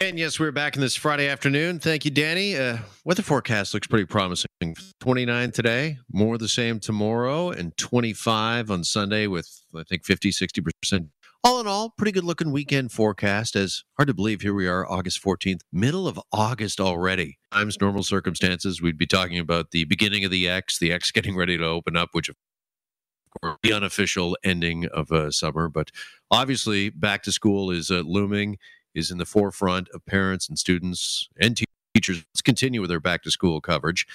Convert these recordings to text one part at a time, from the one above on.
And yes, we're back in this Friday afternoon. Thank you, Danny. Uh, weather forecast looks pretty promising. 29 today, more the same tomorrow, and 25 on Sunday with, I think, 50, 60%. All in all, pretty good looking weekend forecast. As hard to believe, here we are, August 14th, middle of August already. Times normal circumstances, we'd be talking about the beginning of the Ex, the Ex getting ready to open up, which of course, the unofficial ending of uh, summer. But obviously, back to school is uh, looming is in the forefront of parents and students and teachers. Let's continue with our back to school coverage.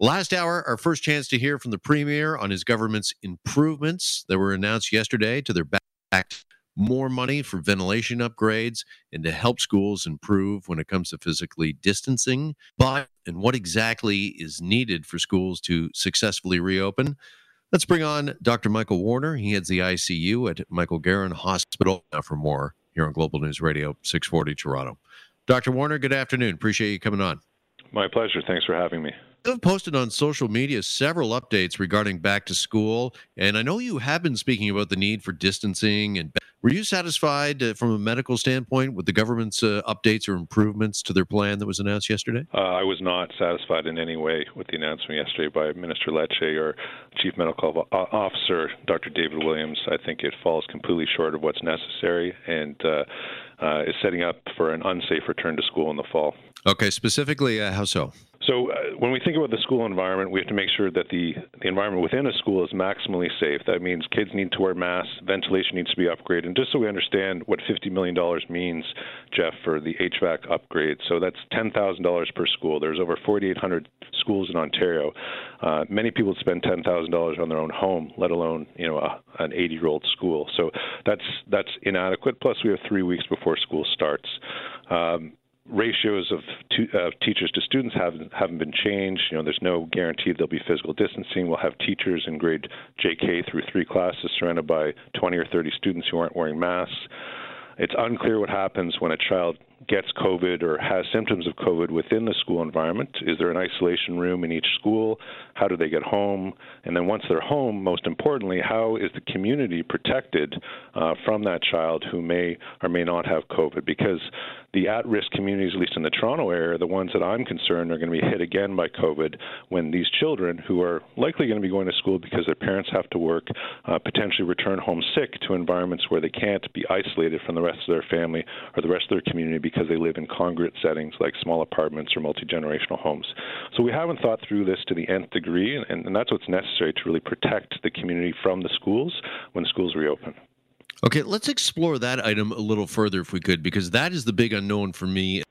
Last hour, our first chance to hear from the Premier on his government's improvements that were announced yesterday to their back more money for ventilation upgrades and to help schools improve when it comes to physically distancing. But, and what exactly is needed for schools to successfully reopen? Let's bring on Dr. Michael Warner. He heads the ICU at Michael Garron Hospital. Now, for more here on Global News Radio 640 Toronto. Dr. Warner, good afternoon. Appreciate you coming on. My pleasure. Thanks for having me. You've posted on social media several updates regarding back to school, and I know you have been speaking about the need for distancing. And were you satisfied uh, from a medical standpoint with the government's uh, updates or improvements to their plan that was announced yesterday? Uh, I was not satisfied in any way with the announcement yesterday by Minister Lecce or Chief Medical Officer Dr. David Williams. I think it falls completely short of what's necessary and uh, uh, is setting up for an unsafe return to school in the fall. Okay, specifically, uh, how so? So, uh, when we think about the school environment, we have to make sure that the, the environment within a school is maximally safe. That means kids need to wear masks, ventilation needs to be upgraded. And just so we understand what $50 million means, Jeff, for the HVAC upgrade, so that's $10,000 per school. There's over 4,800 schools in Ontario. Uh, many people spend $10,000 on their own home, let alone you know a, an 80-year-old school. So that's that's inadequate. Plus, we have three weeks before school starts. Um, ratios of to, uh, teachers to students haven't haven't been changed. You know, there's no guarantee there'll be physical distancing. We'll have teachers in grade JK through three classes surrounded by 20 or 30 students who aren't wearing masks. It's unclear what happens when a child gets COVID or has symptoms of COVID within the school environment? Is there an isolation room in each school? How do they get home? And then once they're home, most importantly, how is the community protected uh, from that child who may or may not have COVID? Because the at risk communities, at least in the Toronto area, are the ones that I'm concerned are going to be hit again by COVID when these children, who are likely going to be going to school because their parents have to work, uh, potentially return home sick to environments where they can't be isolated from the rest of their family or the rest of their community because they live in congregate settings like small apartments or multi generational homes. So we haven't thought through this to the nth degree, and, and that's what's necessary to really protect the community from the schools when schools reopen. Okay, let's explore that item a little further if we could, because that is the big unknown for me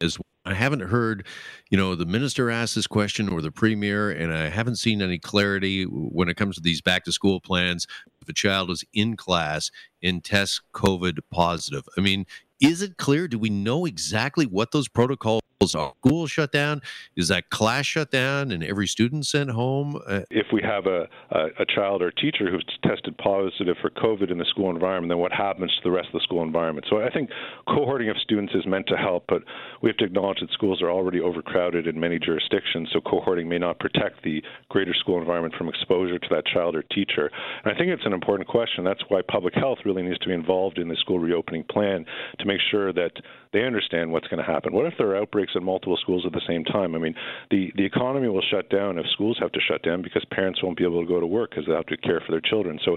as I haven't heard, you know, the minister ask this question or the premier, and I haven't seen any clarity when it comes to these back to school plans. If a child is in class and tests COVID positive, I mean, is it clear? Do we know exactly what those protocols? School shut down? Is that class shut down and every student sent home? Uh, if we have a, a, a, child or a teacher who's tested positive for COVID in the school environment, then what happens to the rest of the school environment? So I think cohorting of students is meant to help, but we have to acknowledge that schools are already overcrowded in many jurisdictions, so cohorting may not protect the greater school environment from exposure to that child or teacher. And I think it's an important question. That's why public health really needs to be involved in the school reopening plan to make sure that they understand what's going to happen. What if there are outbreaks in multiple schools at the same time? I mean, the, the economy will shut down if schools have to shut down because parents won't be able to go to work because they have to care for their children. So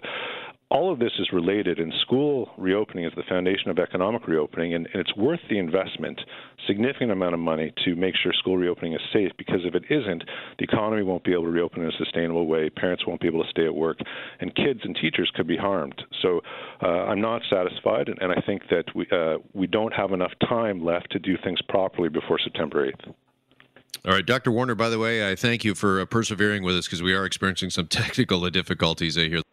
all of this is related, and school reopening is the foundation of economic reopening, and, and, it's worth the investment, significant amount of money, to make sure school reopening is safe. Because if it isn't, the economy won't be able to reopen in a sustainable way. Parents won't be able to stay at work, and kids and teachers could be harmed. So uh, I'm not satisfied, and, and, I think that we uh, we don't have enough time left to do things properly before September 8th. All right, Dr. Warner, by the way, I thank you for persevering with us because we are experiencing some technical difficulties here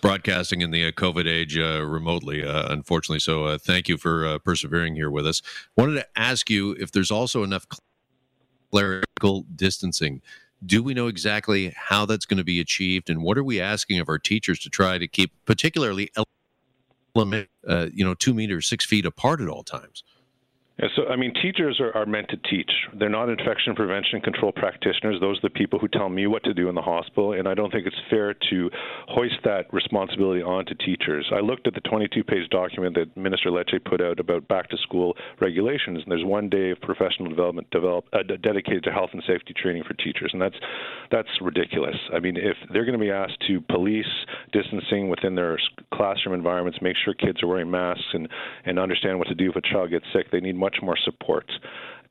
broadcasting in the uh, COVID age uh, remotely, uh, unfortunately. So uh, thank you for uh, persevering here with us. Wanted to ask you if there's also enough clerical distancing. Do we know exactly how that's going to be achieved, and what are we asking of our teachers to try to keep, particularly, uh, you know, two meters, six feet apart at all times? So, I mean, teachers are, are meant to teach. They're not infection prevention control practitioners. Those are the people who tell me what to do in the hospital, and I don't think it's fair to hoist that responsibility onto teachers. I looked at the 22 page document that Minister Lecce put out about back to school regulations, and there's one day of professional development develop, uh, dedicated to health and safety training for teachers, and that's, that's ridiculous. I mean, if they're going to be asked to police distancing within their classroom environments, make sure kids are wearing masks, and, and understand what to do if a child gets sick, they need much more support.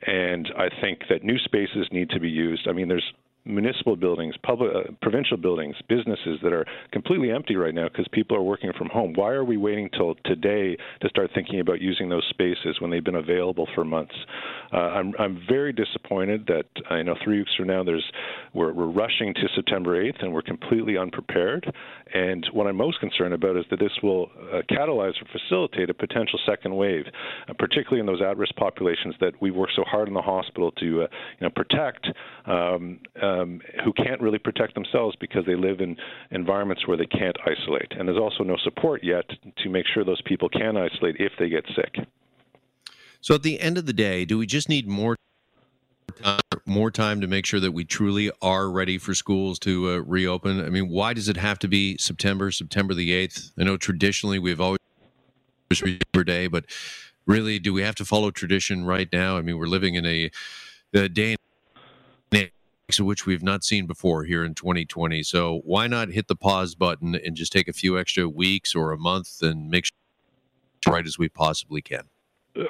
And I think that new spaces need to be used. I mean, there's municipal buildings, public, uh, provincial buildings, businesses that are completely empty right now because people are working from home. Why are we waiting till today to start thinking about using those spaces when they've been available for months? Uh, I'm I'm very disappointed that I know three weeks from now there's we're we're rushing to September 8th and we're completely unprepared. And what I'm most concerned about is that this will uh, catalyze or facilitate a potential second wave, uh, particularly in those at-risk populations that we work so hard in the hospital to uh, you know protect. Um, um, who can't really protect themselves because they live in environments where they can't isolate. And there's also no support yet to make sure those people can isolate if they get sick. So at the end of the day, do we just need more more time to make sure that we truly are ready for schools to uh, reopen? I mean, why does it have to be September, September the 8th? I know traditionally we've always per day, but really, do we have to follow tradition right now? I mean, we're living in a, a day which we've not seen before here in 2020. So why not hit the pause button and just take a few extra weeks or a month and make sure right as we possibly can?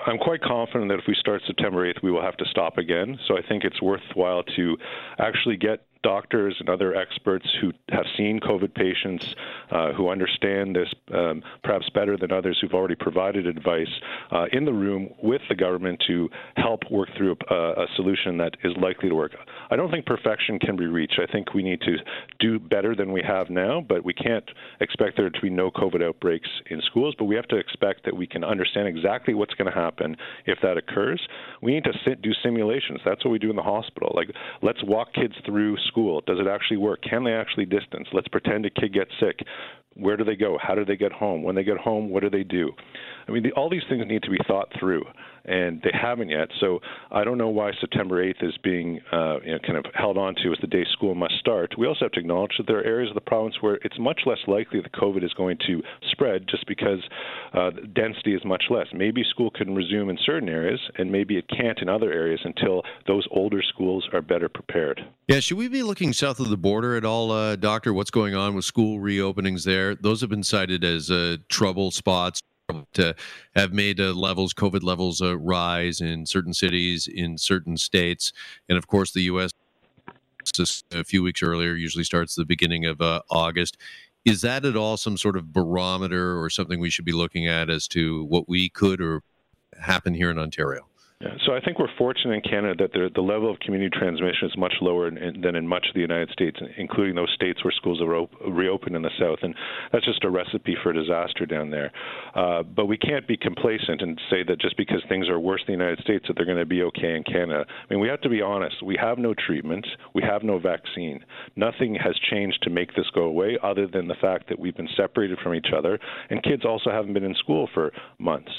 I'm quite confident that if we start September 8th, we will have to stop again. So I think it's worthwhile to actually get doctors and other experts who have seen COVID patients, uh, who understand this um, perhaps better than others who've already provided advice uh, in the room with the government to help work through a, a, solution that is likely to work. I don't think perfection can be reached. I think we need to do better than we have now, but we can't expect there to be no COVID outbreaks in schools, but we have to expect that we can understand exactly what's going to happen if that occurs. We need to sit, do simulations. That's what we do in the hospital. Like, let's walk kids through school? Does it actually work? Can they actually distance? Let's pretend a kid gets sick. Where do they go? How do they get home? When they get home, what do they do? I mean, the, all these things need to be thought through and they haven't yet. So I don't know why September 8th is being uh, you know, kind of held on to as the day school must start. We also have to acknowledge that there are areas of the province where it's much less likely that COVID is going to spread just because uh, density is much less. Maybe school can resume in certain areas, and maybe it can't in other areas until those older schools are better prepared. Yeah, should we be looking south of the border at all, uh, Doctor? What's going on with school reopenings there? Those have been cited as uh, trouble spots to have made uh, levels, COVID levels, uh, rise in certain cities, in certain states, and of course, the U.S. Just a few weeks earlier usually starts the beginning of uh, August. Is that at all some sort of barometer or something we should be looking at as to what we could or happen here in Ontario? So I think we're fortunate in Canada that the, the level of community transmission is much lower in, than in much of the United States, including those states where schools are op- reopened in the South. And that's just a recipe for disaster down there. Uh, but we can't be complacent and say that just because things are worse in the United States that they're going to be okay in Canada. I mean, we have to be honest. We have no treatment. We have no vaccine. Nothing has changed to make this go away other than the fact that we've been separated from each other. And kids also haven't been in school for months.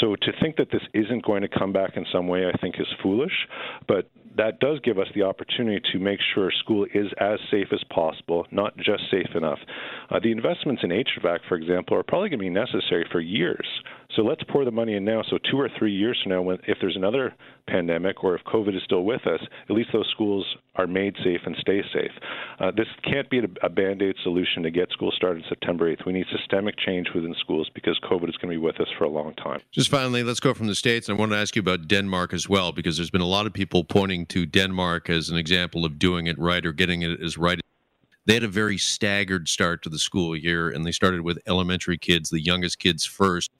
So to think that this isn't going to come back in some way, I think, is foolish. But that does give us the opportunity to make sure school is as safe as possible, not just safe enough. Uh, the investments in HVAC, for example, are probably going to be necessary for years. So let's pour the money in now. So two or three years from now, when, if there's another pandemic or if COVID is still with us, at least those schools are made safe and stay safe. Uh, this can't be a, a band aid solution to get school started September 8th. We need systemic change within schools because COVID is going to be with us for a long time. Just finally, let's go from the States. And I want to ask you about Denmark as well because there's been a lot of people pointing to Denmark as an example of doing it right or getting it as right they had a very staggered start to the school year and they started with elementary kids the youngest kids first.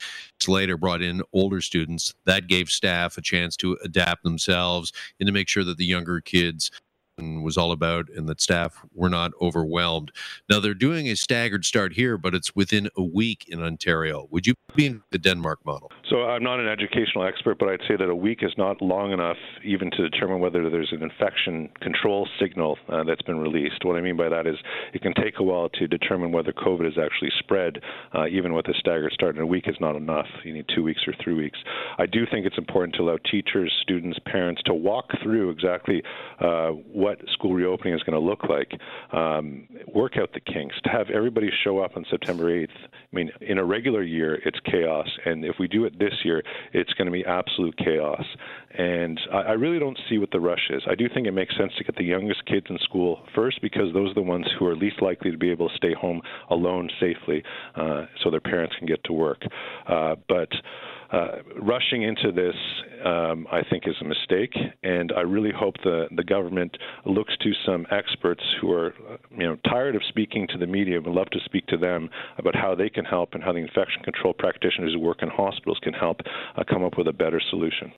Later brought in older students. That gave staff a chance to adapt themselves and to make sure that the younger kids was all about and that staff were not overwhelmed. Now they're doing a staggered start here, but it's within a week in Ontario. Would you be in the Denmark model? So I'm not an educational expert, but I'd say that a week is not long enough even to determine whether there's an infection control signal uh, that's been released. What I mean by that is it can take a while to determine whether COVID is actually spread, uh, even with a staggered start. And a week is not enough. You need two weeks or three weeks. I do think it's important to allow teachers, students, parents to walk through exactly uh, school reopening is going to look like, um, work out the kinks, to have everybody show up on September 8th. I mean, in a regular year, it's chaos. And if we do it this year, it's going to be absolute chaos. And I, I really don't see what the rush is. I do think it makes sense to get the youngest kids in school first because those are the ones who are least likely to be able to stay home alone safely uh, so their parents can get to work. Uh, but uh, rushing into this, um, I think, is a mistake, and I really hope the the government looks to some experts who are, you know, tired of speaking to the media, would love to speak to them about how they can help and how the infection control practitioners who work in hospitals can help uh, come up with a better solution.